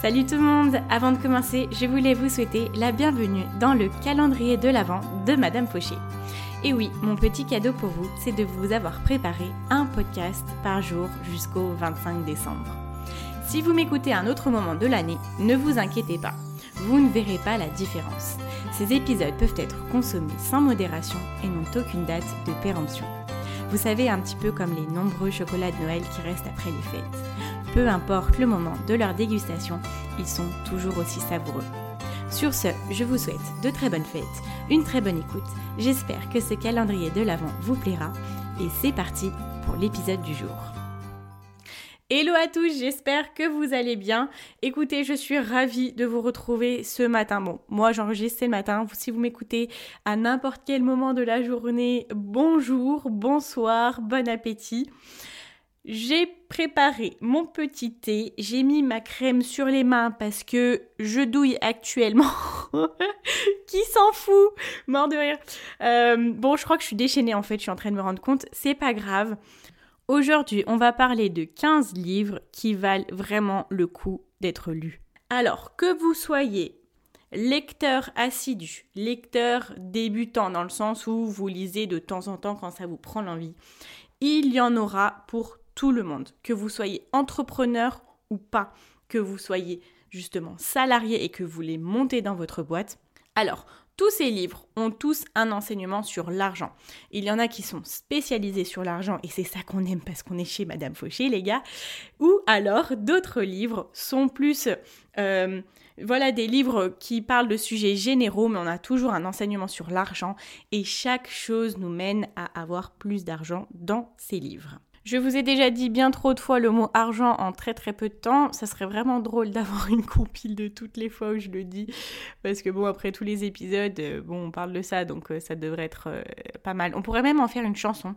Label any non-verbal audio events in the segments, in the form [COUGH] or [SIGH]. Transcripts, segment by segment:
Salut tout le monde Avant de commencer, je voulais vous souhaiter la bienvenue dans le calendrier de l'Avent de Madame Fauché. Et oui, mon petit cadeau pour vous, c'est de vous avoir préparé un podcast par jour jusqu'au 25 décembre. Si vous m'écoutez à un autre moment de l'année, ne vous inquiétez pas, vous ne verrez pas la différence. Ces épisodes peuvent être consommés sans modération et n'ont aucune date de péremption. Vous savez, un petit peu comme les nombreux chocolats de Noël qui restent après les fêtes. Peu importe le moment de leur dégustation, ils sont toujours aussi savoureux. Sur ce, je vous souhaite de très bonnes fêtes, une très bonne écoute. J'espère que ce calendrier de l'Avent vous plaira. Et c'est parti pour l'épisode du jour. Hello à tous, j'espère que vous allez bien. Écoutez, je suis ravie de vous retrouver ce matin. Bon, moi j'enregistre le matin. Si vous m'écoutez à n'importe quel moment de la journée, bonjour, bonsoir, bon appétit. J'ai préparé mon petit thé, j'ai mis ma crème sur les mains parce que je douille actuellement. [LAUGHS] Qui s'en fout? Mort de rire. Euh, bon, je crois que je suis déchaînée en fait, je suis en train de me rendre compte. C'est pas grave. Aujourd'hui, on va parler de 15 livres qui valent vraiment le coup d'être lus. Alors, que vous soyez lecteur assidu, lecteur débutant dans le sens où vous lisez de temps en temps quand ça vous prend l'envie, il y en aura pour tout le monde. Que vous soyez entrepreneur ou pas, que vous soyez justement salarié et que vous voulez monter dans votre boîte. Alors, tous ces livres ont tous un enseignement sur l'argent. Il y en a qui sont spécialisés sur l'argent et c'est ça qu'on aime parce qu'on est chez Madame Fauché, les gars. Ou alors d'autres livres sont plus, euh, voilà, des livres qui parlent de sujets généraux, mais on a toujours un enseignement sur l'argent et chaque chose nous mène à avoir plus d'argent dans ces livres. Je vous ai déjà dit bien trop de fois le mot argent en très très peu de temps. Ça serait vraiment drôle d'avoir une compile de toutes les fois où je le dis. Parce que bon, après tous les épisodes, euh, bon, on parle de ça, donc euh, ça devrait être euh, pas mal. On pourrait même en faire une chanson.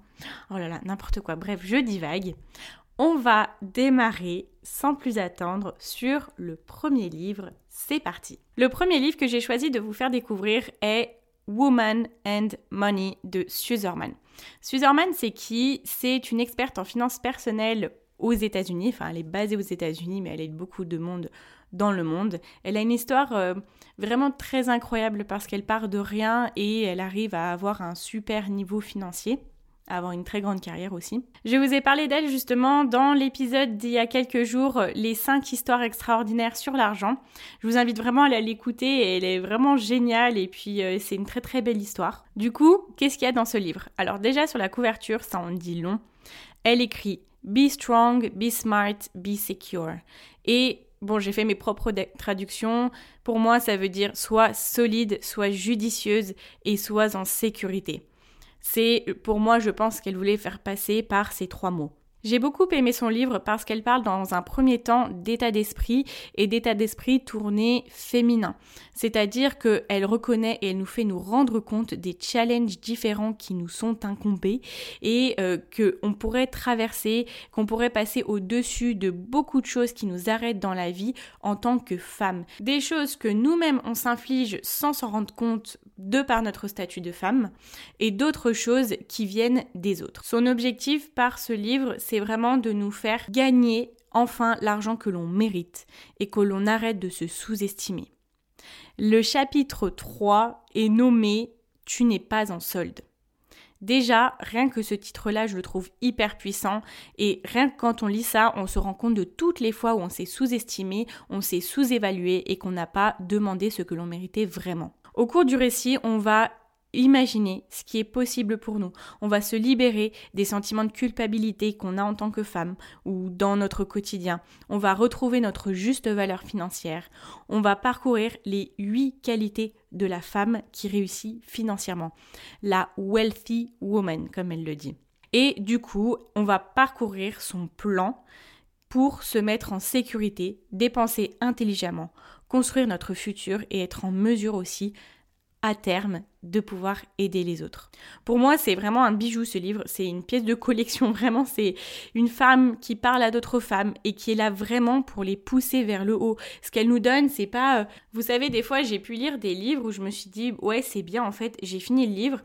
Oh là là, n'importe quoi. Bref, je divague. On va démarrer sans plus attendre sur le premier livre. C'est parti. Le premier livre que j'ai choisi de vous faire découvrir est Woman and Money de Suzerman. Suzerman, c'est qui? C'est une experte en finances personnelles aux États-Unis. Enfin, elle est basée aux États-Unis, mais elle aide beaucoup de monde dans le monde. Elle a une histoire euh, vraiment très incroyable parce qu'elle part de rien et elle arrive à avoir un super niveau financier avoir une très grande carrière aussi. Je vous ai parlé d'elle justement dans l'épisode d'il y a quelques jours, les 5 histoires extraordinaires sur l'argent. Je vous invite vraiment à aller l'écouter, elle est vraiment géniale et puis euh, c'est une très très belle histoire. Du coup, qu'est-ce qu'il y a dans ce livre? Alors déjà sur la couverture, ça en dit long. Elle écrit Be strong, be smart, be secure. Et bon, j'ai fait mes propres traductions. Pour moi, ça veut dire soit solide, soit judicieuse et soit en sécurité. C'est pour moi, je pense qu'elle voulait faire passer par ces trois mots. J'ai beaucoup aimé son livre parce qu'elle parle dans un premier temps d'état d'esprit et d'état d'esprit tourné féminin. C'est-à-dire qu'elle reconnaît et elle nous fait nous rendre compte des challenges différents qui nous sont incombés et euh, qu'on pourrait traverser, qu'on pourrait passer au-dessus de beaucoup de choses qui nous arrêtent dans la vie en tant que femme. Des choses que nous-mêmes on s'inflige sans s'en rendre compte de par notre statut de femme et d'autres choses qui viennent des autres. Son objectif par ce livre, vraiment de nous faire gagner enfin l'argent que l'on mérite et que l'on arrête de se sous-estimer. Le chapitre 3 est nommé Tu n'es pas en solde. Déjà, rien que ce titre-là, je le trouve hyper puissant et rien que quand on lit ça, on se rend compte de toutes les fois où on s'est sous-estimé, on s'est sous-évalué et qu'on n'a pas demandé ce que l'on méritait vraiment. Au cours du récit, on va imaginer ce qui est possible pour nous. On va se libérer des sentiments de culpabilité qu'on a en tant que femme ou dans notre quotidien. On va retrouver notre juste valeur financière. On va parcourir les huit qualités de la femme qui réussit financièrement. La wealthy woman, comme elle le dit. Et du coup, on va parcourir son plan pour se mettre en sécurité, dépenser intelligemment, construire notre futur et être en mesure aussi à terme de pouvoir aider les autres. Pour moi, c'est vraiment un bijou ce livre, c'est une pièce de collection, [LAUGHS] vraiment c'est une femme qui parle à d'autres femmes et qui est là vraiment pour les pousser vers le haut. Ce qu'elle nous donne, c'est pas euh, vous savez des fois, j'ai pu lire des livres où je me suis dit ouais, c'est bien en fait, j'ai fini le livre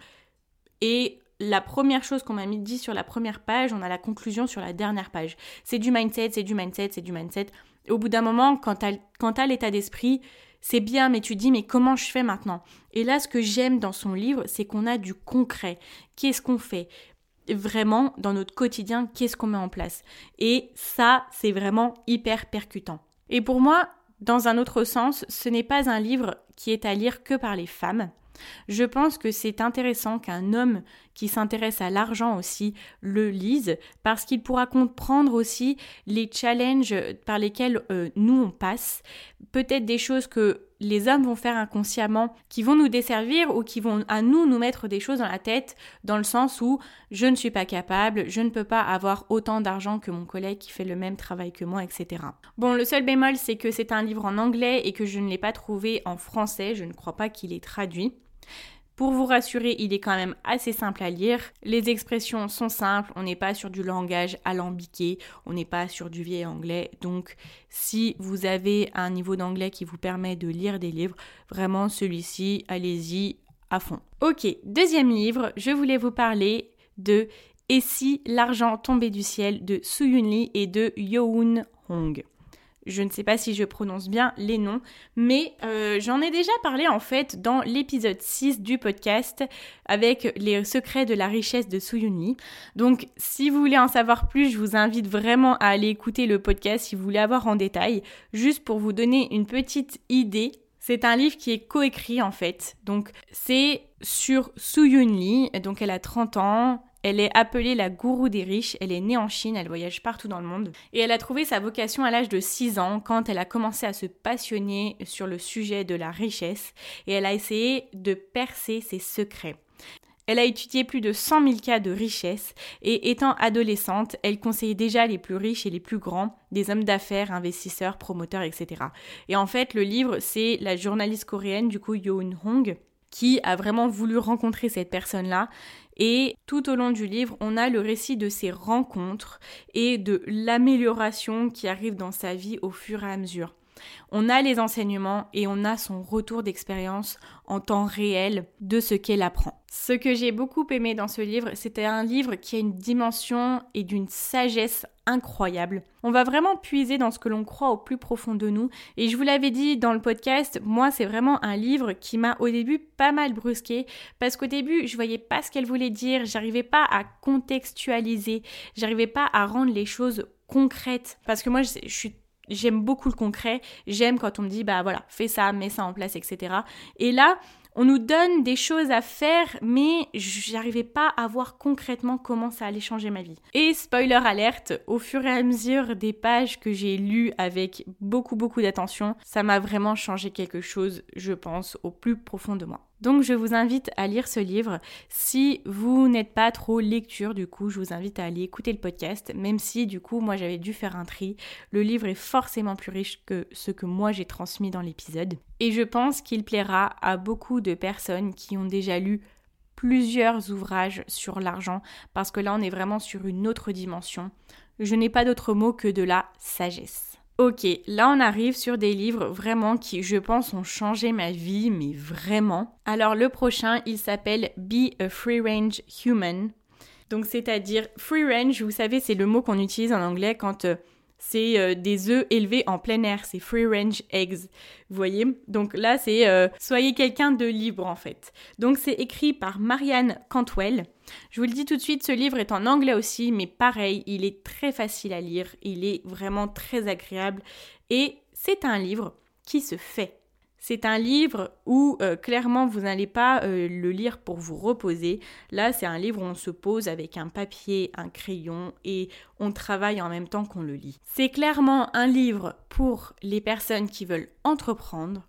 et la première chose qu'on m'a dit sur la première page, on a la conclusion sur la dernière page. C'est du mindset, c'est du mindset, c'est du mindset. au bout d'un moment, quand tu as l'état d'esprit, c'est bien, mais tu dis, mais comment je fais maintenant? Et là, ce que j'aime dans son livre, c'est qu'on a du concret. Qu'est-ce qu'on fait? Vraiment, dans notre quotidien, qu'est-ce qu'on met en place? Et ça, c'est vraiment hyper percutant. Et pour moi, dans un autre sens, ce n'est pas un livre qui est à lire que par les femmes. Je pense que c'est intéressant qu'un homme qui s'intéresse à l'argent aussi le lise parce qu'il pourra comprendre aussi les challenges par lesquels euh, nous on passe, peut-être des choses que les hommes vont faire inconsciemment, qui vont nous desservir ou qui vont à nous nous mettre des choses dans la tête, dans le sens où je ne suis pas capable, je ne peux pas avoir autant d'argent que mon collègue qui fait le même travail que moi, etc. Bon, le seul bémol, c'est que c'est un livre en anglais et que je ne l'ai pas trouvé en français, je ne crois pas qu'il est traduit. Pour vous rassurer, il est quand même assez simple à lire. Les expressions sont simples, on n'est pas sur du langage alambiqué, on n'est pas sur du vieil anglais. Donc si vous avez un niveau d'anglais qui vous permet de lire des livres, vraiment celui-ci, allez-y à fond. Ok, deuxième livre, je voulais vous parler de Et si l'argent tombait du ciel de Su Lee et de Yoon Hong. Je ne sais pas si je prononce bien les noms, mais euh, j'en ai déjà parlé en fait dans l'épisode 6 du podcast avec les secrets de la richesse de Suyuni. Donc si vous voulez en savoir plus, je vous invite vraiment à aller écouter le podcast si vous voulez avoir en détail, juste pour vous donner une petite idée. C'est un livre qui est coécrit en fait. Donc c'est sur Suyun Lee, donc elle a 30 ans, elle est appelée la gourou des riches, elle est née en Chine, elle voyage partout dans le monde. Et elle a trouvé sa vocation à l'âge de 6 ans quand elle a commencé à se passionner sur le sujet de la richesse. Et elle a essayé de percer ses secrets. Elle a étudié plus de 100 000 cas de richesse. Et étant adolescente, elle conseillait déjà les plus riches et les plus grands, des hommes d'affaires, investisseurs, promoteurs, etc. Et en fait, le livre, c'est la journaliste coréenne, du coup, Yoon Hong, qui a vraiment voulu rencontrer cette personne-là et tout au long du livre, on a le récit de ses rencontres et de l'amélioration qui arrive dans sa vie au fur et à mesure. On a les enseignements et on a son retour d'expérience en temps réel de ce qu'elle apprend. Ce que j'ai beaucoup aimé dans ce livre, c'était un livre qui a une dimension et d'une sagesse incroyable. On va vraiment puiser dans ce que l'on croit au plus profond de nous. Et je vous l'avais dit dans le podcast, moi c'est vraiment un livre qui m'a au début pas mal brusqué parce qu'au début je voyais pas ce qu'elle voulait dire, j'arrivais pas à contextualiser, j'arrivais pas à rendre les choses concrètes parce que moi je, je suis j'aime beaucoup le concret, j'aime quand on me dit bah voilà, fais ça, mets ça en place, etc. Et là, on nous donne des choses à faire, mais j'arrivais pas à voir concrètement comment ça allait changer ma vie. Et spoiler alerte, au fur et à mesure des pages que j'ai lues avec beaucoup beaucoup d'attention, ça m'a vraiment changé quelque chose, je pense, au plus profond de moi. Donc je vous invite à lire ce livre. Si vous n'êtes pas trop lecture, du coup, je vous invite à aller écouter le podcast, même si du coup, moi j'avais dû faire un tri. Le livre est forcément plus riche que ce que moi j'ai transmis dans l'épisode. Et je pense qu'il plaira à beaucoup de personnes qui ont déjà lu plusieurs ouvrages sur l'argent, parce que là on est vraiment sur une autre dimension. Je n'ai pas d'autre mot que de la sagesse. Ok, là on arrive sur des livres vraiment qui, je pense, ont changé ma vie, mais vraiment. Alors le prochain, il s'appelle Be a Free Range Human. Donc c'est-à-dire free range, vous savez, c'est le mot qu'on utilise en anglais quand euh, c'est euh, des œufs élevés en plein air, c'est free range eggs. Vous voyez? Donc là, c'est euh, soyez quelqu'un de libre en fait. Donc c'est écrit par Marianne Cantwell. Je vous le dis tout de suite, ce livre est en anglais aussi, mais pareil, il est très facile à lire, il est vraiment très agréable et c'est un livre qui se fait. C'est un livre où euh, clairement vous n'allez pas euh, le lire pour vous reposer. Là, c'est un livre où on se pose avec un papier, un crayon et on travaille en même temps qu'on le lit. C'est clairement un livre pour les personnes qui veulent entreprendre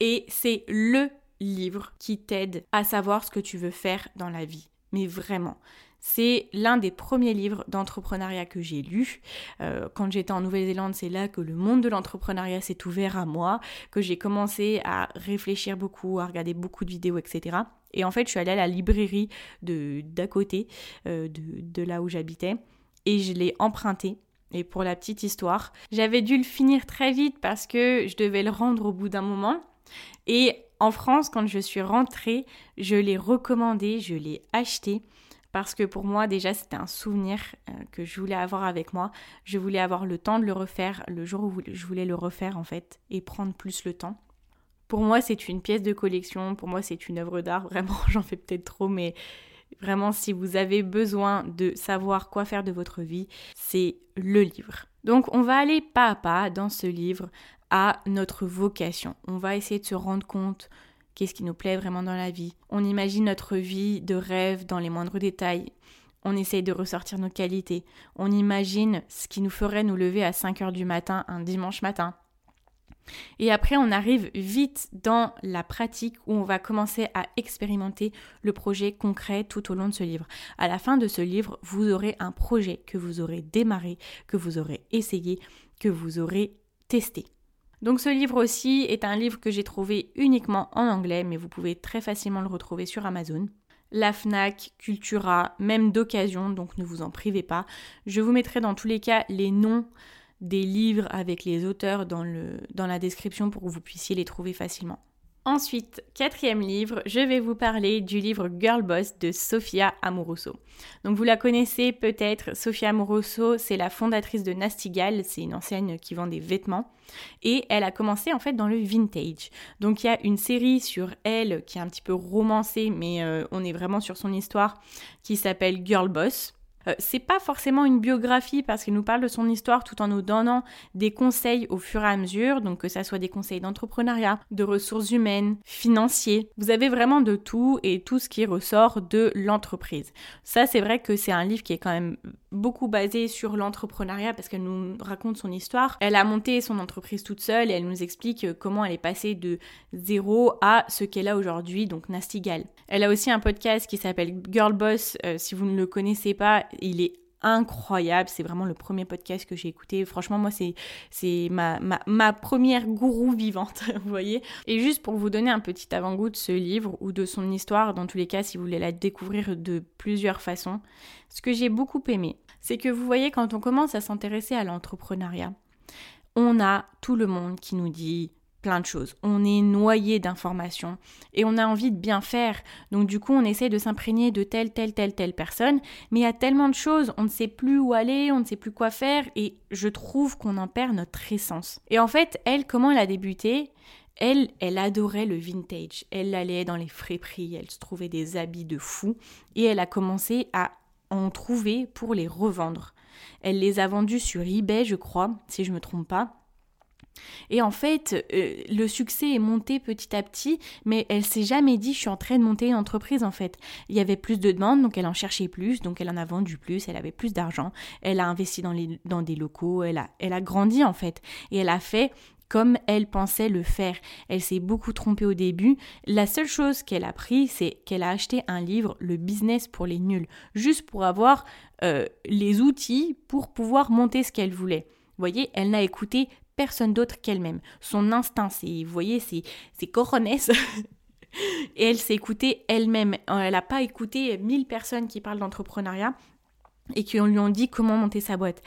et c'est le livre qui t'aide à savoir ce que tu veux faire dans la vie. Mais vraiment. C'est l'un des premiers livres d'entrepreneuriat que j'ai lu. Euh, quand j'étais en Nouvelle-Zélande, c'est là que le monde de l'entrepreneuriat s'est ouvert à moi, que j'ai commencé à réfléchir beaucoup, à regarder beaucoup de vidéos, etc. Et en fait, je suis allée à la librairie d'à côté euh, de, de là où j'habitais et je l'ai emprunté. Et pour la petite histoire, j'avais dû le finir très vite parce que je devais le rendre au bout d'un moment. Et en France, quand je suis rentrée, je l'ai recommandé, je l'ai acheté parce que pour moi déjà c'était un souvenir euh, que je voulais avoir avec moi. Je voulais avoir le temps de le refaire le jour où je voulais le refaire en fait et prendre plus le temps. Pour moi c'est une pièce de collection, pour moi c'est une œuvre d'art, [LAUGHS] vraiment j'en fais peut-être trop mais vraiment si vous avez besoin de savoir quoi faire de votre vie, c'est le livre. Donc on va aller pas à pas dans ce livre à notre vocation. On va essayer de se rendre compte qu'est-ce qui nous plaît vraiment dans la vie. On imagine notre vie de rêve dans les moindres détails. On essaye de ressortir nos qualités. On imagine ce qui nous ferait nous lever à 5 heures du matin un dimanche matin. Et après, on arrive vite dans la pratique où on va commencer à expérimenter le projet concret tout au long de ce livre. À la fin de ce livre, vous aurez un projet que vous aurez démarré, que vous aurez essayé, que vous aurez testé. Donc ce livre aussi est un livre que j'ai trouvé uniquement en anglais, mais vous pouvez très facilement le retrouver sur Amazon. La FNAC, Cultura, même d'occasion, donc ne vous en privez pas. Je vous mettrai dans tous les cas les noms des livres avec les auteurs dans, dans la description pour que vous puissiez les trouver facilement. Ensuite, quatrième livre, je vais vous parler du livre Girl Boss de Sofia Amoroso. Donc vous la connaissez peut-être, Sofia Amoroso, c'est la fondatrice de Nastigal, c'est une enseigne qui vend des vêtements. Et elle a commencé en fait dans le vintage. Donc il y a une série sur elle qui est un petit peu romancée, mais euh, on est vraiment sur son histoire, qui s'appelle Girl Boss. Euh, c'est pas forcément une biographie parce qu'il nous parle de son histoire tout en nous donnant des conseils au fur et à mesure, donc que ça soit des conseils d'entrepreneuriat, de ressources humaines, financiers. Vous avez vraiment de tout et tout ce qui ressort de l'entreprise. Ça, c'est vrai que c'est un livre qui est quand même beaucoup basé sur l'entrepreneuriat parce qu'elle nous raconte son histoire. Elle a monté son entreprise toute seule et elle nous explique comment elle est passée de zéro à ce qu'elle a aujourd'hui, donc Nastigal. Elle a aussi un podcast qui s'appelle Girl Boss. Euh, si vous ne le connaissez pas, il est incroyable. C'est vraiment le premier podcast que j'ai écouté. Franchement, moi, c'est, c'est ma, ma, ma, première gourou vivante, [LAUGHS] vous voyez. Et juste pour vous donner un petit avant-goût de ce livre ou de son histoire, dans tous les cas, si vous voulez la découvrir de plusieurs façons, ce que j'ai beaucoup aimé, c'est que vous voyez, quand on commence à s'intéresser à l'entrepreneuriat, on a tout le monde qui nous dit plein de choses. On est noyé d'informations et on a envie de bien faire. Donc du coup, on essaie de s'imprégner de telle, telle, telle, telle personne. Mais il y a tellement de choses, on ne sait plus où aller, on ne sait plus quoi faire et je trouve qu'on en perd notre essence. Et en fait, elle, comment elle a débuté? Elle, elle adorait le vintage. Elle allait dans les friperies, elle se trouvait des habits de fou et elle a commencé à en trouver pour les revendre. Elle les a vendus sur eBay, je crois, si je me trompe pas. Et en fait, euh, le succès est monté petit à petit, mais elle s'est jamais dit je suis en train de monter une entreprise en fait. Il y avait plus de demandes, donc elle en cherchait plus, donc elle en a vendu plus, elle avait plus d'argent, elle a investi dans, les, dans des locaux, elle a, elle a grandi en fait. Et elle a fait comme elle pensait le faire. Elle s'est beaucoup trompée au début. La seule chose qu'elle a pris, c'est qu'elle a acheté un livre, Le business pour les nuls, juste pour avoir euh, les outils pour pouvoir monter ce qu'elle voulait. Vous voyez, elle n'a écouté personne d'autre qu'elle-même. Son instinct, c'est, vous voyez, c'est, c'est. [LAUGHS] Et elle s'est écoutée elle-même. Elle n'a pas écouté mille personnes qui parlent d'entrepreneuriat et qui lui ont dit comment monter sa boîte.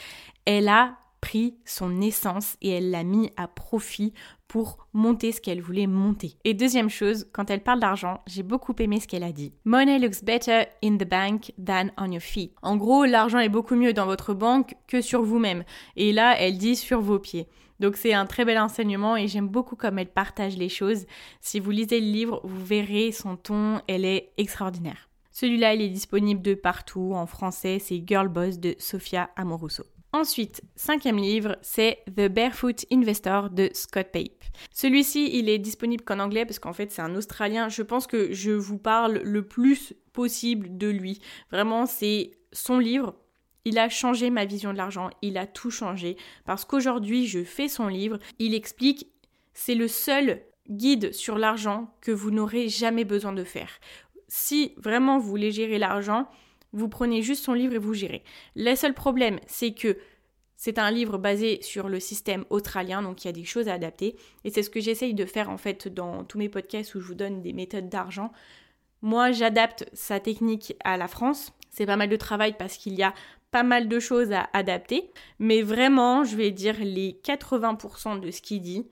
Elle a pris son essence et elle l'a mis à profit pour monter ce qu'elle voulait monter. Et deuxième chose, quand elle parle d'argent, j'ai beaucoup aimé ce qu'elle a dit. Money looks better in the bank than on your feet. En gros, l'argent est beaucoup mieux dans votre banque que sur vous-même. Et là, elle dit sur vos pieds. Donc c'est un très bel enseignement et j'aime beaucoup comme elle partage les choses. Si vous lisez le livre, vous verrez son ton, elle est extraordinaire. Celui-là, il est disponible de partout en français, c'est Girl Boss de Sofia Amoruso. Ensuite, cinquième livre, c'est The Barefoot Investor de Scott Pape. Celui-ci, il est disponible qu'en anglais parce qu'en fait, c'est un Australien. Je pense que je vous parle le plus possible de lui. Vraiment, c'est son livre. Il a changé ma vision de l'argent, il a tout changé, parce qu'aujourd'hui je fais son livre, il explique, c'est le seul guide sur l'argent que vous n'aurez jamais besoin de faire. si vraiment vous voulez gérer l'argent, vous prenez juste son livre et vous gérez. Le seul problème, c'est que c'est un livre basé sur le système australien, donc il y a des choses à adapter. Et c'est ce que j'essaye de faire en fait dans tous mes podcasts où je vous donne des méthodes d'argent. Moi, j'adapte sa technique à la France. C'est pas mal de travail parce qu'il y a pas mal de choses à adapter. Mais vraiment, je vais dire les 80% de ce qu'il dit,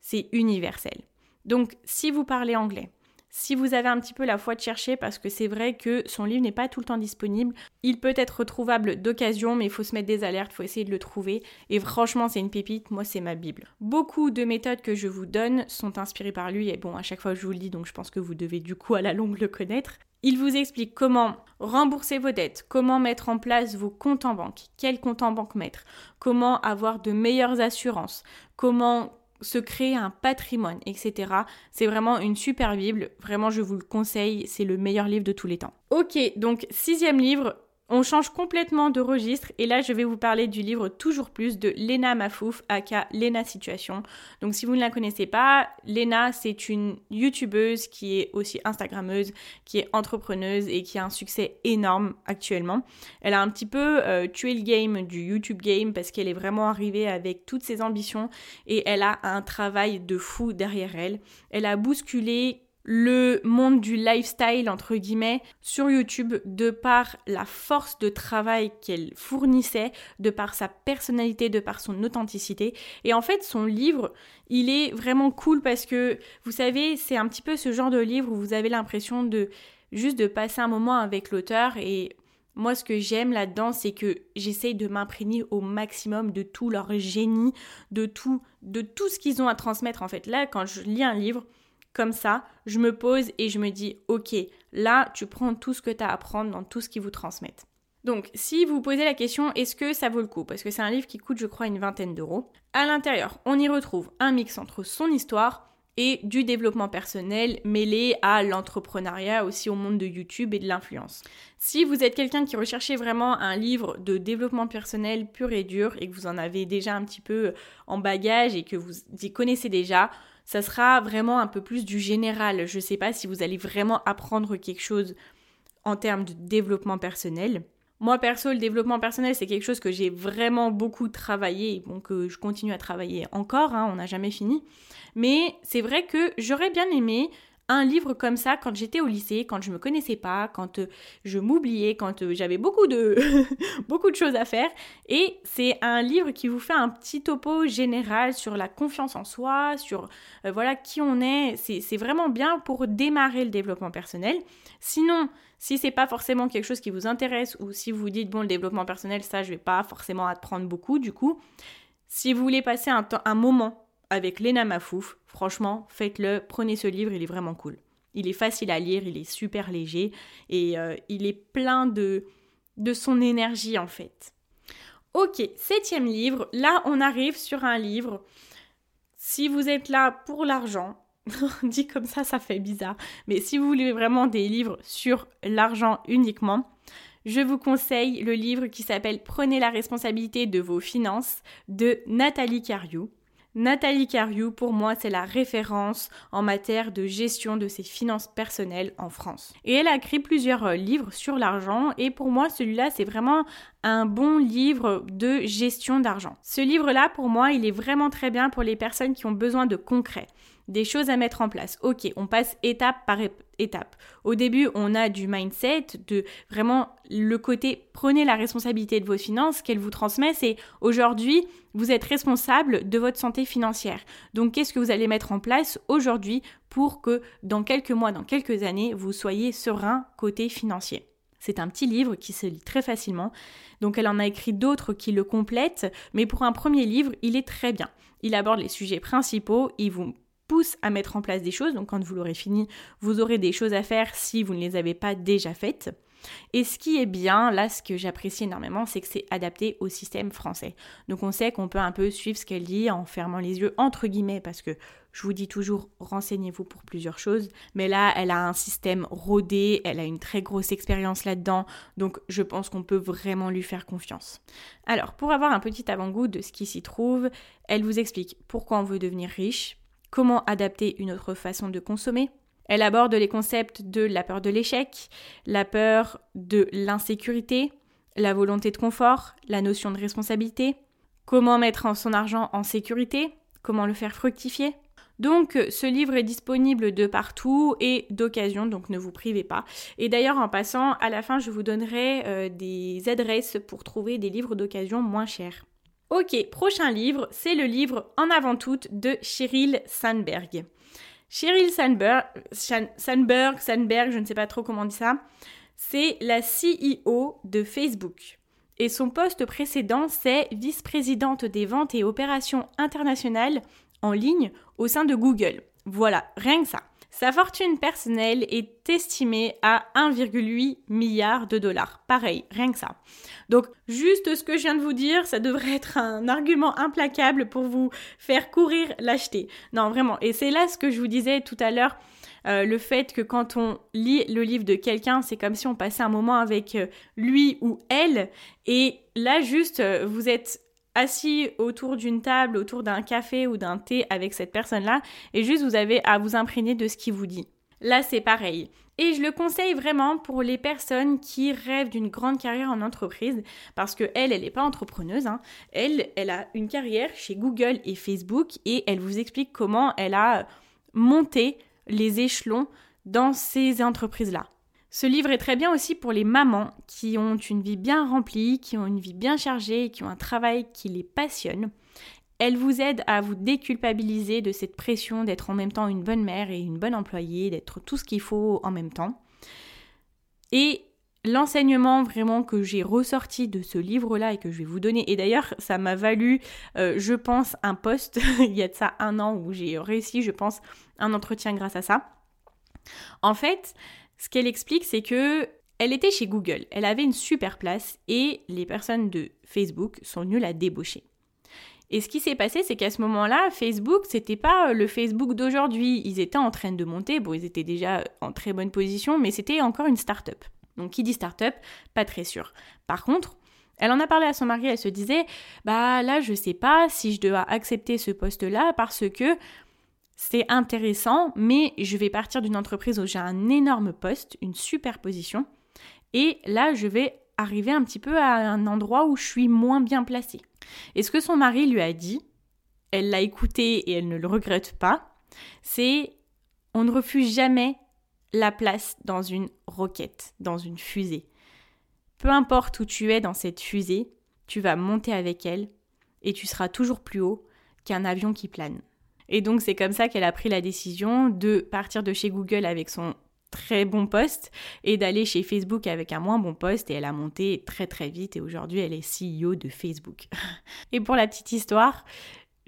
c'est universel. Donc, si vous parlez anglais, si vous avez un petit peu la foi de chercher, parce que c'est vrai que son livre n'est pas tout le temps disponible, il peut être retrouvable d'occasion, mais il faut se mettre des alertes, il faut essayer de le trouver. Et franchement, c'est une pépite, moi c'est ma Bible. Beaucoup de méthodes que je vous donne sont inspirées par lui, et bon, à chaque fois je vous le dis, donc je pense que vous devez du coup à la longue le connaître. Il vous explique comment rembourser vos dettes, comment mettre en place vos comptes en banque, quel compte en banque mettre, comment avoir de meilleures assurances, comment se créer un patrimoine, etc. C'est vraiment une super Bible. Vraiment, je vous le conseille. C'est le meilleur livre de tous les temps. Ok, donc sixième livre, on change complètement de registre et là je vais vous parler du livre Toujours plus de Lena Mafouf, aka Lena Situation. Donc si vous ne la connaissez pas, Lena c'est une youtubeuse qui est aussi instagrammeuse, qui est entrepreneuse et qui a un succès énorme actuellement. Elle a un petit peu euh, tué le game du YouTube game parce qu'elle est vraiment arrivée avec toutes ses ambitions et elle a un travail de fou derrière elle. Elle a bousculé le monde du lifestyle, entre guillemets, sur YouTube, de par la force de travail qu'elle fournissait, de par sa personnalité, de par son authenticité. Et en fait, son livre, il est vraiment cool parce que, vous savez, c'est un petit peu ce genre de livre où vous avez l'impression de juste de passer un moment avec l'auteur et moi, ce que j'aime là-dedans, c'est que j'essaye de m'imprégner au maximum de tout leur génie, de tout, de tout ce qu'ils ont à transmettre. En fait, là, quand je lis un livre, comme ça, je me pose et je me dis, ok, là, tu prends tout ce que tu as à prendre dans tout ce qu'ils vous transmettent. Donc, si vous vous posez la question, est-ce que ça vaut le coup? Parce que c'est un livre qui coûte, je crois, une vingtaine d'euros. À l'intérieur, on y retrouve un mix entre son histoire et du développement personnel mêlé à l'entrepreneuriat, aussi au monde de YouTube et de l'influence. Si vous êtes quelqu'un qui recherchez vraiment un livre de développement personnel pur et dur et que vous en avez déjà un petit peu en bagage et que vous y connaissez déjà, ça sera vraiment un peu plus du général. Je ne sais pas si vous allez vraiment apprendre quelque chose en termes de développement personnel. Moi, perso, le développement personnel, c'est quelque chose que j'ai vraiment beaucoup travaillé, bon, que je continue à travailler encore, hein, on n'a jamais fini. Mais c'est vrai que j'aurais bien aimé un livre comme ça quand j'étais au lycée, quand je me connaissais pas, quand euh, je m'oubliais, quand euh, j'avais beaucoup de [LAUGHS] beaucoup de choses à faire et c'est un livre qui vous fait un petit topo général sur la confiance en soi, sur euh, voilà qui on est, c'est vraiment bien pour démarrer le développement personnel. Sinon, si c'est pas forcément quelque chose qui vous intéresse ou si vous dites bon le développement personnel ça je vais pas forcément apprendre beaucoup du coup, si vous voulez passer un, un moment avec Lena Mafouf. Franchement, faites-le, prenez ce livre, il est vraiment cool. Il est facile à lire, il est super léger et euh, il est plein de, de son énergie en fait. Ok, septième livre. Là, on arrive sur un livre. Si vous êtes là pour l'argent, [LAUGHS] dit comme ça, ça fait bizarre. Mais si vous voulez vraiment des livres sur l'argent uniquement, je vous conseille le livre qui s'appelle Prenez la responsabilité de vos finances de Nathalie Cariou. Nathalie Cariou, pour moi, c'est la référence en matière de gestion de ses finances personnelles en France. Et elle a écrit plusieurs euh, livres sur l'argent et pour moi, celui-là, c'est vraiment un bon livre de gestion d'argent. Ce livre-là, pour moi, il est vraiment très bien pour les personnes qui ont besoin de concret des choses à mettre en place. Ok, on passe étape par étape. Au début, on a du mindset, de vraiment le côté prenez la responsabilité de vos finances qu'elle vous transmet, c'est aujourd'hui, vous êtes responsable de votre santé financière. Donc, qu'est-ce que vous allez mettre en place aujourd'hui pour que dans quelques mois, dans quelques années, vous soyez serein côté financier? C'est un petit livre qui se lit très facilement. Donc elle en a écrit d'autres qui le complètent, mais pour un premier livre, il est très bien. Il aborde les sujets principaux, il vous pousse à mettre en place des choses. Donc quand vous l'aurez fini, vous aurez des choses à faire si vous ne les avez pas déjà faites. Et ce qui est bien, là, ce que j'apprécie énormément, c'est que c'est adapté au système français. Donc on sait qu'on peut un peu suivre ce qu'elle dit en fermant les yeux, entre guillemets, parce que je vous dis toujours, renseignez-vous pour plusieurs choses. Mais là, elle a un système rodé, elle a une très grosse expérience là-dedans, donc je pense qu'on peut vraiment lui faire confiance. Alors, pour avoir un petit avant-goût de ce qui s'y trouve, elle vous explique pourquoi on veut devenir riche, comment adapter une autre façon de consommer. Elle aborde les concepts de la peur de l'échec, la peur de l'insécurité, la volonté de confort, la notion de responsabilité, comment mettre son argent en sécurité, comment le faire fructifier. Donc ce livre est disponible de partout et d'occasion, donc ne vous privez pas. Et d'ailleurs en passant, à la fin je vous donnerai euh, des adresses pour trouver des livres d'occasion moins chers. Ok, prochain livre, c'est le livre En avant toute de Cheryl Sandberg. Cheryl Sandberg, Sandberg, Sandberg, je ne sais pas trop comment on dit ça, c'est la CEO de Facebook. Et son poste précédent, c'est vice-présidente des ventes et opérations internationales en ligne au sein de Google. Voilà, rien que ça. Sa fortune personnelle est estimée à 1,8 milliard de dollars. Pareil, rien que ça. Donc, juste ce que je viens de vous dire, ça devrait être un argument implacable pour vous faire courir l'acheter. Non, vraiment. Et c'est là ce que je vous disais tout à l'heure. Euh, le fait que quand on lit le livre de quelqu'un, c'est comme si on passait un moment avec euh, lui ou elle. Et là, juste, euh, vous êtes assis autour d'une table, autour d'un café ou d'un thé avec cette personne-là, et juste vous avez à vous imprégner de ce qu'il vous dit. Là, c'est pareil. Et je le conseille vraiment pour les personnes qui rêvent d'une grande carrière en entreprise, parce que elle, elle n'est pas entrepreneuse. Hein. Elle, elle a une carrière chez Google et Facebook, et elle vous explique comment elle a monté les échelons dans ces entreprises-là. Ce livre est très bien aussi pour les mamans qui ont une vie bien remplie, qui ont une vie bien chargée, qui ont un travail qui les passionne. Elle vous aide à vous déculpabiliser de cette pression d'être en même temps une bonne mère et une bonne employée, d'être tout ce qu'il faut en même temps. Et l'enseignement vraiment que j'ai ressorti de ce livre-là et que je vais vous donner, et d'ailleurs ça m'a valu, euh, je pense, un poste, [LAUGHS] il y a de ça un an où j'ai réussi, je pense, un entretien grâce à ça. En fait, ce qu'elle explique, c'est que elle était chez Google, elle avait une super place et les personnes de Facebook sont venues la débaucher. Et ce qui s'est passé, c'est qu'à ce moment-là, Facebook, c'était pas le Facebook d'aujourd'hui. Ils étaient en train de monter, bon, ils étaient déjà en très bonne position, mais c'était encore une start-up. Donc, qui dit start-up, pas très sûr. Par contre, elle en a parlé à son mari, elle se disait, bah là, je sais pas si je dois accepter ce poste-là parce que c'est intéressant, mais je vais partir d'une entreprise où j'ai un énorme poste, une super position, et là, je vais arriver un petit peu à un endroit où je suis moins bien placée. Et ce que son mari lui a dit, elle l'a écouté et elle ne le regrette pas, c'est on ne refuse jamais la place dans une roquette, dans une fusée. Peu importe où tu es dans cette fusée, tu vas monter avec elle et tu seras toujours plus haut qu'un avion qui plane. Et donc c'est comme ça qu'elle a pris la décision de partir de chez Google avec son très bon poste et d'aller chez Facebook avec un moins bon poste et elle a monté très très vite et aujourd'hui elle est CEO de Facebook. [LAUGHS] et pour la petite histoire,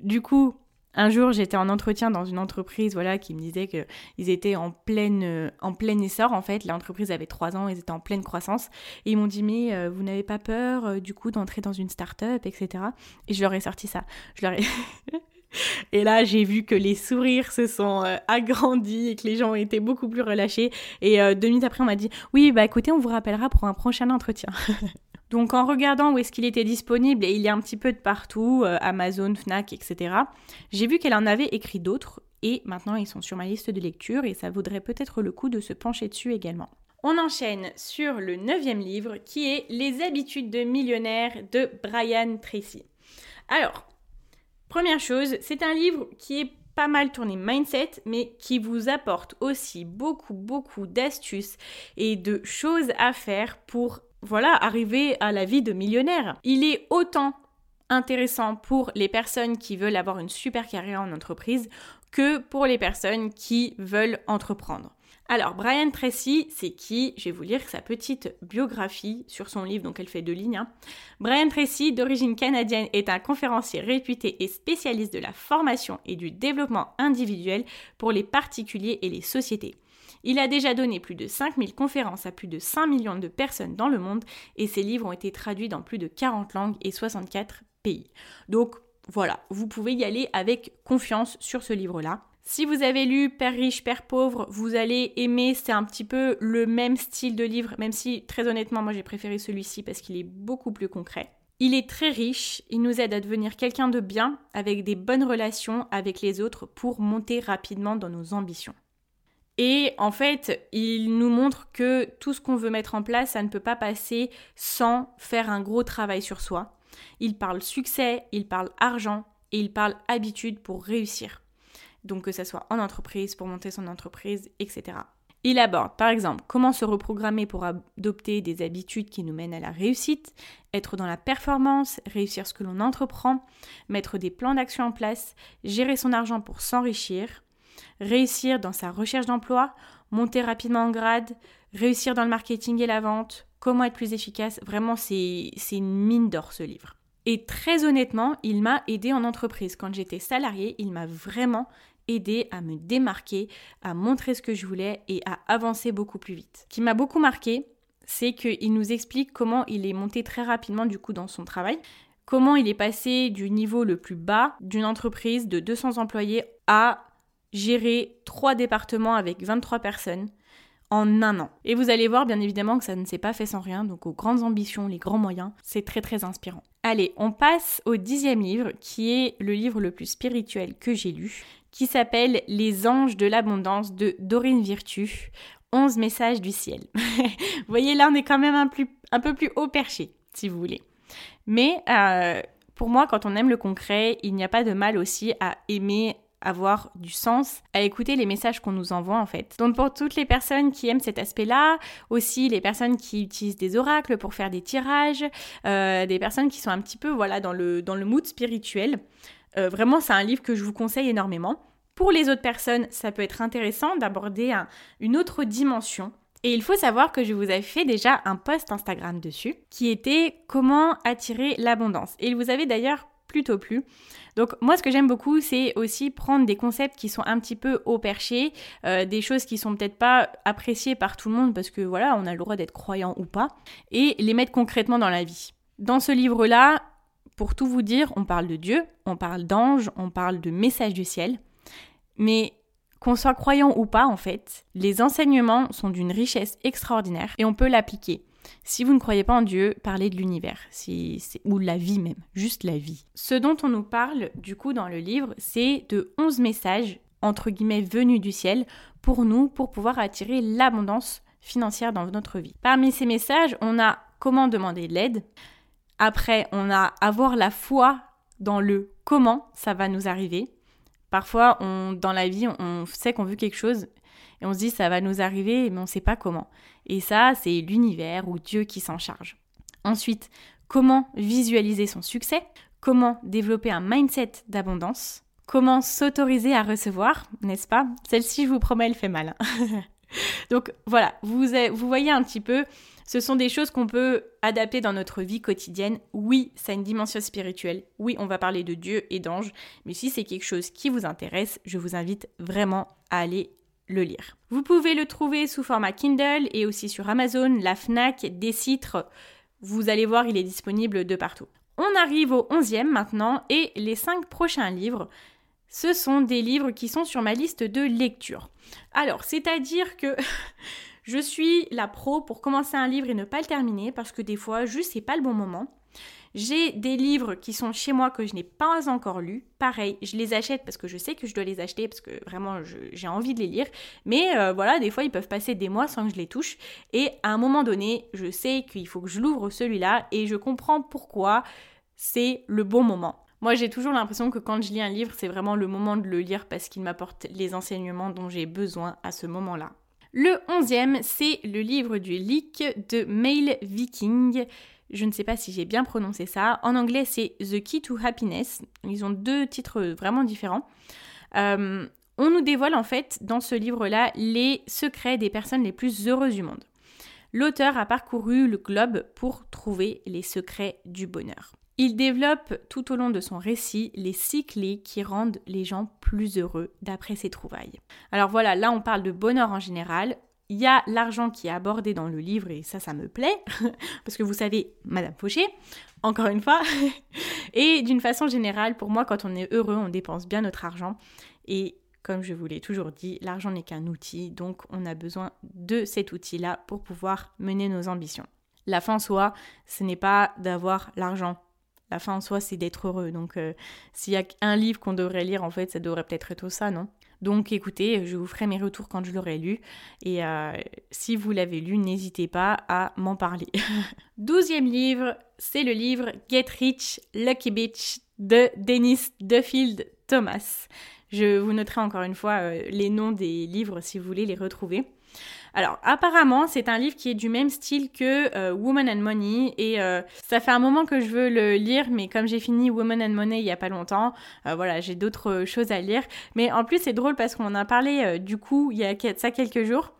du coup, un jour, j'étais en entretien dans une entreprise, voilà, qui me disait qu'ils étaient en pleine, euh, en plein essor. En fait, l'entreprise avait trois ans, ils étaient en pleine croissance. Et ils m'ont dit, mais euh, vous n'avez pas peur, euh, du coup, d'entrer dans une start-up, etc. Et je leur ai sorti ça. Je leur ai... [LAUGHS] Et là, j'ai vu que les sourires se sont euh, agrandis et que les gens été beaucoup plus relâchés. Et euh, deux minutes après, on m'a dit Oui, bah écoutez, on vous rappellera pour un prochain entretien. [LAUGHS] Donc en regardant où est-ce qu'il était disponible, et il y a un petit peu de partout, euh, Amazon, Fnac, etc., j'ai vu qu'elle en avait écrit d'autres, et maintenant ils sont sur ma liste de lecture, et ça vaudrait peut-être le coup de se pencher dessus également. On enchaîne sur le neuvième livre, qui est Les habitudes de millionnaire de Brian Tracy. Alors, Première chose, c'est un livre qui est pas mal tourné mindset, mais qui vous apporte aussi beaucoup, beaucoup d'astuces et de choses à faire pour, voilà, arriver à la vie de millionnaire. Il est autant intéressant pour les personnes qui veulent avoir une super carrière en entreprise que pour les personnes qui veulent entreprendre. Alors, Brian Tracy, c'est qui? Je vais vous lire sa petite biographie sur son livre, donc elle fait deux lignes. Hein. Brian Tracy, d'origine canadienne, est un conférencier réputé et spécialiste de la formation et du développement individuel pour les particuliers et les sociétés. Il a déjà donné plus de 5000 conférences à plus de 5 millions de personnes dans le monde et ses livres ont été traduits dans plus de 40 langues et 64 pays. Donc voilà, vous pouvez y aller avec confiance sur ce livre-là. Si vous avez lu Père riche, Père pauvre, vous allez aimer, c'est un petit peu le même style de livre, même si très honnêtement moi j'ai préféré celui-ci parce qu'il est beaucoup plus concret. Il est très riche, il nous aide à devenir quelqu'un de bien, avec des bonnes relations avec les autres pour monter rapidement dans nos ambitions. Et en fait, il nous montre que tout ce qu'on veut mettre en place, ça ne peut pas passer sans faire un gros travail sur soi. Il parle succès, il parle argent et il parle habitude pour réussir. Donc que ce soit en entreprise, pour monter son entreprise, etc. Il aborde par exemple comment se reprogrammer pour adopter des habitudes qui nous mènent à la réussite, être dans la performance, réussir ce que l'on entreprend, mettre des plans d'action en place, gérer son argent pour s'enrichir, réussir dans sa recherche d'emploi, monter rapidement en grade, réussir dans le marketing et la vente, comment être plus efficace. Vraiment, c'est une mine d'or ce livre. Et très honnêtement, il m'a aidé en entreprise. Quand j'étais salarié, il m'a vraiment aidé à me démarquer, à montrer ce que je voulais et à avancer beaucoup plus vite. Ce qui m'a beaucoup marqué, c'est qu'il nous explique comment il est monté très rapidement du coup dans son travail, comment il est passé du niveau le plus bas d'une entreprise de 200 employés à gérer trois départements avec 23 personnes en un an. Et vous allez voir bien évidemment que ça ne s'est pas fait sans rien, donc aux grandes ambitions, les grands moyens, c'est très très inspirant. Allez, on passe au dixième livre, qui est le livre le plus spirituel que j'ai lu, qui s'appelle Les anges de l'abondance de Dorine Virtue. 11 messages du ciel. [LAUGHS] vous voyez, là, on est quand même un, peu plus haut perché, si vous voulez. Mais euh, pour moi, quand on aime le concret, il n'y a pas de mal aussi à aimer avoir du sens, à écouter les messages qu'on nous envoie en fait. Donc pour toutes les personnes qui aiment cet aspect-là, aussi les personnes qui utilisent des oracles pour faire des tirages, euh, des personnes qui sont un petit peu voilà dans le, dans le mood spirituel, euh, vraiment c'est un livre que je vous conseille énormément. Pour les autres personnes, ça peut être intéressant d'aborder une autre dimension et il faut savoir que je vous avais fait déjà un post Instagram dessus qui était comment attirer l'abondance. Et il vous avait d'ailleurs plutôt plu. Donc moi ce que j'aime beaucoup c'est aussi prendre des concepts qui sont un petit peu au perché, euh, des choses qui sont peut-être pas appréciées par tout le monde parce que voilà on a le droit d'être croyant ou pas, et les mettre concrètement dans la vie. Dans ce livre-là, pour tout vous dire, on parle de Dieu, on parle d'anges, on parle de messages du ciel, mais qu'on soit croyant ou pas en fait, les enseignements sont d'une richesse extraordinaire et on peut l'appliquer. Si vous ne croyez pas en Dieu, parlez de l'univers, ou de la vie même, juste la vie. Ce dont on nous parle, du coup, dans le livre, c'est de 11 messages, entre guillemets, venus du ciel, pour nous, pour pouvoir attirer l'abondance financière dans notre vie. Parmi ces messages, on a comment demander de l'aide. Après, on a avoir la foi dans le comment ça va nous arriver. Parfois, dans la vie, on sait qu'on veut quelque chose et on se dit ça va nous arriver, mais on ne sait pas comment. Et ça, c'est l'univers ou Dieu qui s'en charge. Ensuite, comment visualiser son succès, comment développer un mindset d'abondance, comment s'autoriser à recevoir, n'est-ce pas? Celle-ci, je vous promets, elle fait mal. [LAUGHS] [LAUGHS] Donc voilà, vous, voyez un petit peu, ce sont des choses qu'on peut adapter dans notre vie quotidienne. Oui, ça a une dimension spirituelle. Oui, on va parler de Dieu et d'anges. Mais si c'est quelque chose qui vous intéresse, je vous invite vraiment à aller le lire. Vous pouvez le trouver sous format Kindle et aussi sur Amazon, la FNAC, des citres. Vous allez voir, il est disponible de partout. On arrive au 11e maintenant et les 5 prochains livres, ce sont des livres qui sont sur ma liste de lecture. Alors, c'est-à-dire que [LAUGHS] je suis la pro pour commencer un livre et ne pas le terminer parce que des fois, juste c'est pas le bon moment. J'ai des livres qui sont chez moi que je n'ai pas encore lus. Pareil, je les achète parce que je sais que je dois les acheter parce que vraiment j'ai envie de les lire. Mais euh, voilà, des fois ils peuvent passer des mois sans que je les touche. Et à un moment donné, je sais qu'il faut que je l'ouvre celui-là et je comprends pourquoi c'est le bon moment. Moi, j'ai toujours l'impression que quand je lis un livre, c'est vraiment le moment de le lire parce qu'il m'apporte les enseignements dont j'ai besoin à ce moment-là. Le onzième, c'est le livre du leak de Mail Viking. Je ne sais pas si j'ai bien prononcé ça. En anglais, c'est The Key to Happiness. Ils ont deux titres vraiment différents. Euh, on nous dévoile en fait dans ce livre-là les secrets des personnes les plus heureuses du monde. L'auteur a parcouru le globe pour trouver les secrets du bonheur. Il développe tout au long de son récit les six clés qui rendent les gens plus heureux d'après ses trouvailles. Alors voilà, là on parle de bonheur en général. Il y a l'argent qui est abordé dans le livre et ça, ça me plaît, [LAUGHS] parce que vous savez, Madame Fauché, encore une fois, [LAUGHS] et d'une façon générale, pour moi, quand on est heureux, on dépense bien notre argent. Et comme je vous l'ai toujours dit, l'argent n'est qu'un outil, donc on a besoin de cet outil-là pour pouvoir mener nos ambitions. La fin en soi, ce n'est pas d'avoir l'argent. La fin en soi, c'est d'être heureux. Donc, euh, s'il y a un livre qu'on devrait lire, en fait, ça devrait peut-être être ça, non? Donc écoutez, je vous ferai mes retours quand je l'aurai lu. Et euh, si vous l'avez lu, n'hésitez pas à m'en parler. [LAUGHS] Douzième livre, c'est le livre Get Rich, Lucky Bitch de Dennis Duffield Thomas. Je vous noterai encore une fois euh, les noms des livres si vous voulez les retrouver. Alors apparemment c'est un livre qui est du même style que euh, Woman and Money et euh, ça fait un moment que je veux le lire mais comme j'ai fini Woman and Money il y a pas longtemps, euh, voilà j'ai d'autres choses à lire. Mais en plus c'est drôle parce qu'on en a parlé du coup il y a ça quelques jours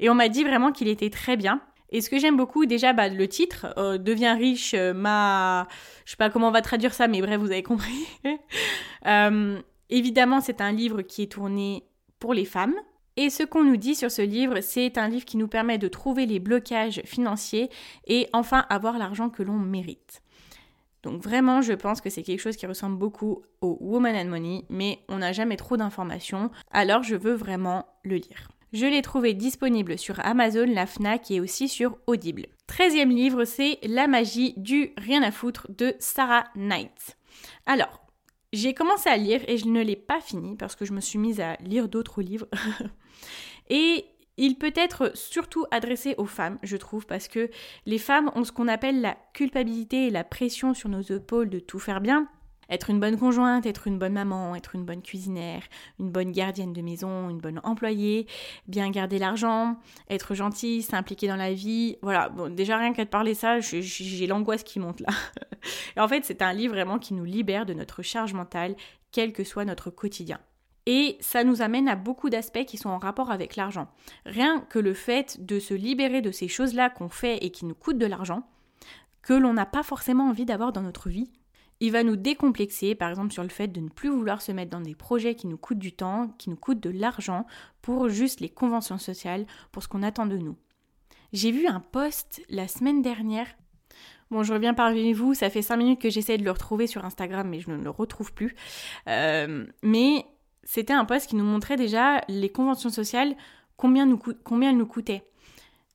et on m'a dit vraiment qu'il était très bien. Et ce que j'aime beaucoup, déjà, bah, le titre, Devient riche, ma... Je sais pas comment on va traduire ça, mais bref, vous avez compris. [LAUGHS] évidemment, c'est un livre qui est tourné pour les femmes. Et ce qu'on nous dit sur ce livre, c'est un livre qui nous permet de trouver les blocages financiers et enfin avoir l'argent que l'on mérite. Donc vraiment, je pense que c'est quelque chose qui ressemble beaucoup au Woman and Money, mais on n'a jamais trop d'informations, alors je veux vraiment le lire. Je l'ai trouvé disponible sur Amazon, la FNAC et aussi sur Audible. Treizième livre, c'est La magie du rien à foutre de Sarah Knight. Alors, j'ai commencé à lire et je ne l'ai pas fini parce que je me suis mise à lire d'autres livres. [LAUGHS] Et il peut être surtout adressé aux femmes, je trouve, parce que les femmes ont ce qu'on appelle la culpabilité et la pression sur nos épaules de tout faire bien. Être une bonne conjointe, être une bonne maman, être une bonne cuisinière, une bonne gardienne de maison, une bonne employée, bien garder l'argent, être gentille, s'impliquer dans la vie. Voilà, bon, déjà rien qu'à te parler ça, j'ai l'angoisse qui monte là. [LAUGHS] et en fait, c'est un livre vraiment qui nous libère de notre charge mentale, quel que soit notre quotidien. Et ça nous amène à beaucoup d'aspects qui sont en rapport avec l'argent. Rien que le fait de se libérer de ces choses-là qu'on fait et qui nous coûtent de l'argent, que l'on n'a pas forcément envie d'avoir dans notre vie, il va nous décomplexer, par exemple sur le fait de ne plus vouloir se mettre dans des projets qui nous coûtent du temps, qui nous coûtent de l'argent, pour juste les conventions sociales, pour ce qu'on attend de nous. J'ai vu un post la semaine dernière. Bon, je reviens parmi vous, ça fait 5 minutes que j'essaie de le retrouver sur Instagram, mais je ne le retrouve plus. Euh, mais c'était un poste qui nous montrait déjà les conventions sociales, combien, nous combien elles nous coûtaient.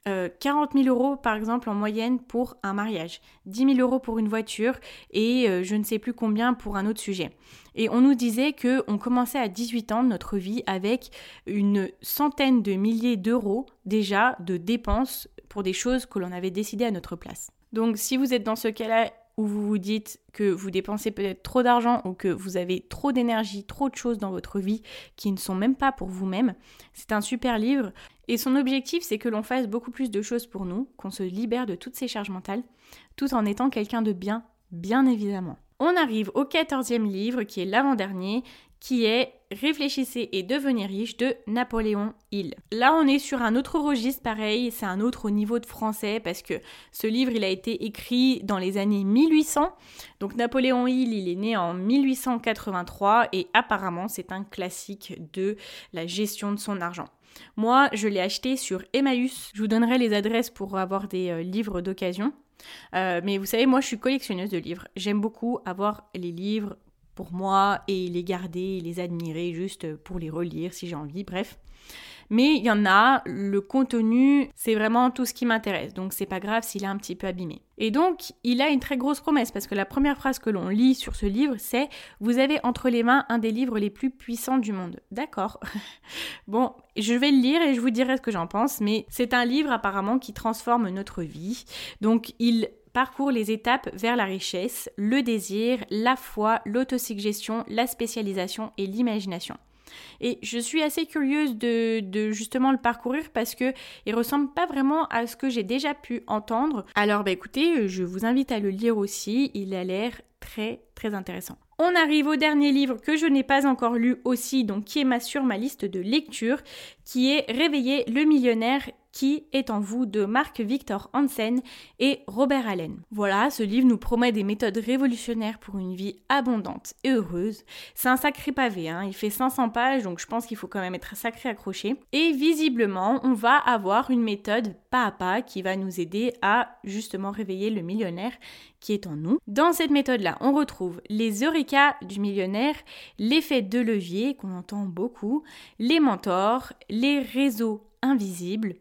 40 000 euros par exemple en moyenne pour un mariage, 10 000 euros pour une voiture et euh, je ne sais plus combien pour un autre sujet. Et on nous disait que on commençait à 18 ans de notre vie avec une centaine de milliers d'euros déjà de dépenses pour des choses que l'on avait décidées à notre place. Donc si vous êtes dans ce cas-là où vous vous dites que vous dépensez peut-être trop d'argent ou que vous avez trop d'énergie, trop de choses dans votre vie qui ne sont même pas pour vous-même, c'est un super livre. Et son objectif, c'est que l'on fasse beaucoup plus de choses pour nous, qu'on se libère de toutes ces charges mentales, tout en étant quelqu'un de bien, bien évidemment. On arrive au quatorzième livre, qui est l'avant-dernier, qui est Réfléchissez et devenez riche de Napoléon Hill. Là, on est sur un autre registre, pareil, c'est un autre niveau de français parce que ce livre, il a été écrit dans les années 1800. Donc Napoléon Hill, il est né en 1883 et apparemment, c'est un classique de la gestion de son argent. Moi, je l'ai acheté sur Emmaüs. Je vous donnerai les adresses pour avoir des euh, livres d'occasion. Euh, mais vous savez, moi, je suis collectionneuse de livres. J'aime beaucoup avoir les livres pour moi et les garder, les admirer juste pour les relire si j'ai envie, bref. Mais il y en a, le contenu, c'est vraiment tout ce qui m'intéresse, donc c'est pas grave s'il est un petit peu abîmé. Et donc, il a une très grosse promesse, parce que la première phrase que l'on lit sur ce livre, c'est Vous avez entre les mains un des livres les plus puissants du monde. D'accord. [LAUGHS] bon, je vais le lire et je vous dirai ce que j'en pense, mais c'est un livre apparemment qui transforme notre vie. Donc, il parcourt les étapes vers la richesse, le désir, la foi, l'autosuggestion, la spécialisation et l'imagination. Et je suis assez curieuse de, justement le parcourir parce que il ressemble pas vraiment à ce que j'ai déjà pu entendre. Alors bah écoutez, je vous invite à le lire aussi, il a l'air très très intéressant. On arrive au dernier livre que je n'ai pas encore lu aussi, donc qui est sur ma liste de lecture, qui est Réveiller le millionnaire qui est en vous de Marc Victor Hansen et Robert Allen. Voilà, ce livre nous promet des méthodes révolutionnaires pour une vie abondante et heureuse. C'est un sacré pavé, hein. il fait 500 pages, donc je pense qu'il faut quand même être sacré accroché. Et visiblement, on va avoir une méthode pas à pas qui va nous aider à justement réveiller le millionnaire qui est en nous. Dans cette méthode-là, on retrouve les eureka du millionnaire, l'effet de levier qu'on entend beaucoup, les mentors, les réseaux invisibles,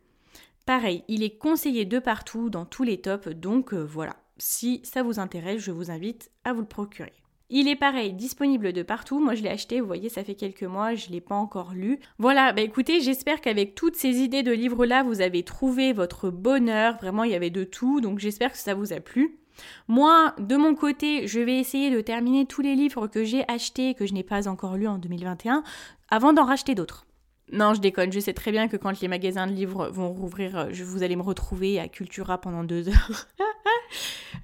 Pareil, il est conseillé de partout dans tous les tops, donc euh, voilà. Si ça vous intéresse, je vous invite à vous le procurer. Il est pareil, disponible de partout. Moi, je l'ai acheté, vous voyez, ça fait quelques mois, je ne l'ai pas encore lu. Voilà, bah écoutez, j'espère qu'avec toutes ces idées de livres-là, vous avez trouvé votre bonheur. Vraiment, il y avait de tout, donc j'espère que ça vous a plu. Moi, de mon côté, je vais essayer de terminer tous les livres que j'ai achetés et que je n'ai pas encore lus en 2021 avant d'en racheter d'autres. Non, je déconne, je sais très bien que quand les magasins de livres vont rouvrir, euh, vous allez me retrouver à Cultura pendant deux heures. [LAUGHS]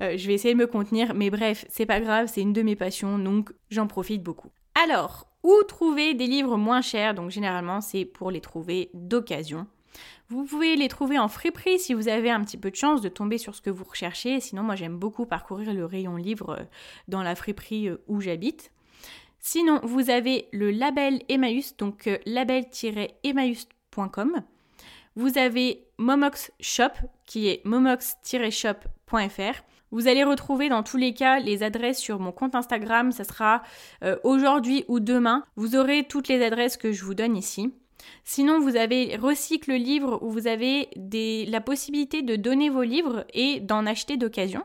Euh, je vais essayer de me contenir, mais bref, c'est pas grave, c'est une de mes passions, donc j'en profite beaucoup. Alors, où trouver des livres moins chers? Donc généralement, c'est pour les trouver d'occasion. Vous pouvez les trouver en friperie si vous avez un petit peu de chance de tomber sur ce que vous recherchez. Sinon, moi j'aime beaucoup parcourir le rayon livre euh, dans la friperie où j'habite. Sinon, vous avez le label Emmaüs, donc euh, label-emmaüs.com. Vous avez Momox Shop, qui est momox-shop.fr. Vous allez retrouver dans tous les cas les adresses sur mon compte Instagram, ça sera euh, aujourd'hui ou demain. Vous aurez toutes les adresses que je vous donne ici. Sinon, vous avez Recycle Livre où vous avez la possibilité de donner vos livres et d'en acheter d'occasion.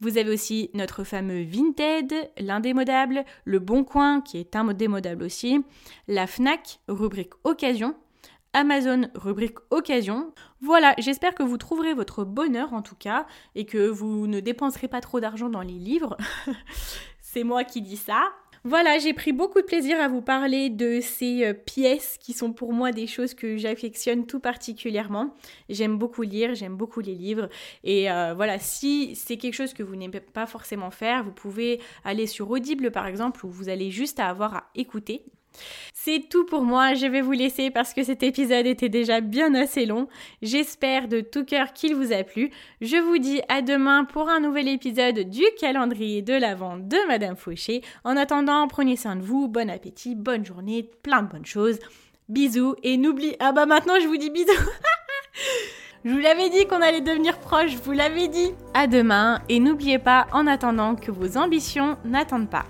Vous avez aussi notre fameux Vinted, l'indémodable, le Bon Coin qui est indémodable aussi, la Fnac, rubrique occasion, Amazon, rubrique occasion. Voilà, j'espère que vous trouverez votre bonheur en tout cas et que vous ne dépenserez pas trop d'argent dans les livres. [LAUGHS] C'est moi qui dis ça. Voilà, j'ai pris beaucoup de plaisir à vous parler de ces euh, pièces qui sont pour moi des choses que j'affectionne tout particulièrement. J'aime beaucoup lire, j'aime beaucoup les livres. Et euh, voilà, si c'est quelque chose que vous n'aimez pas forcément faire, vous pouvez aller sur Audible par exemple, où vous allez juste avoir à écouter. C'est tout pour moi, je vais vous laisser parce que cet épisode était déjà bien assez long. J'espère de tout cœur qu'il vous a plu. Je vous dis à demain pour un nouvel épisode du calendrier de l'Avent de Madame Fauché. En attendant, prenez soin de vous, bon appétit, bonne journée, plein de bonnes choses. Bisous et n'oubliez... Ah bah maintenant je vous dis bisous [LAUGHS] Je vous l'avais dit qu'on allait devenir proche, vous l'avais dit. À demain et n'oubliez pas en attendant que vos ambitions n'attendent pas.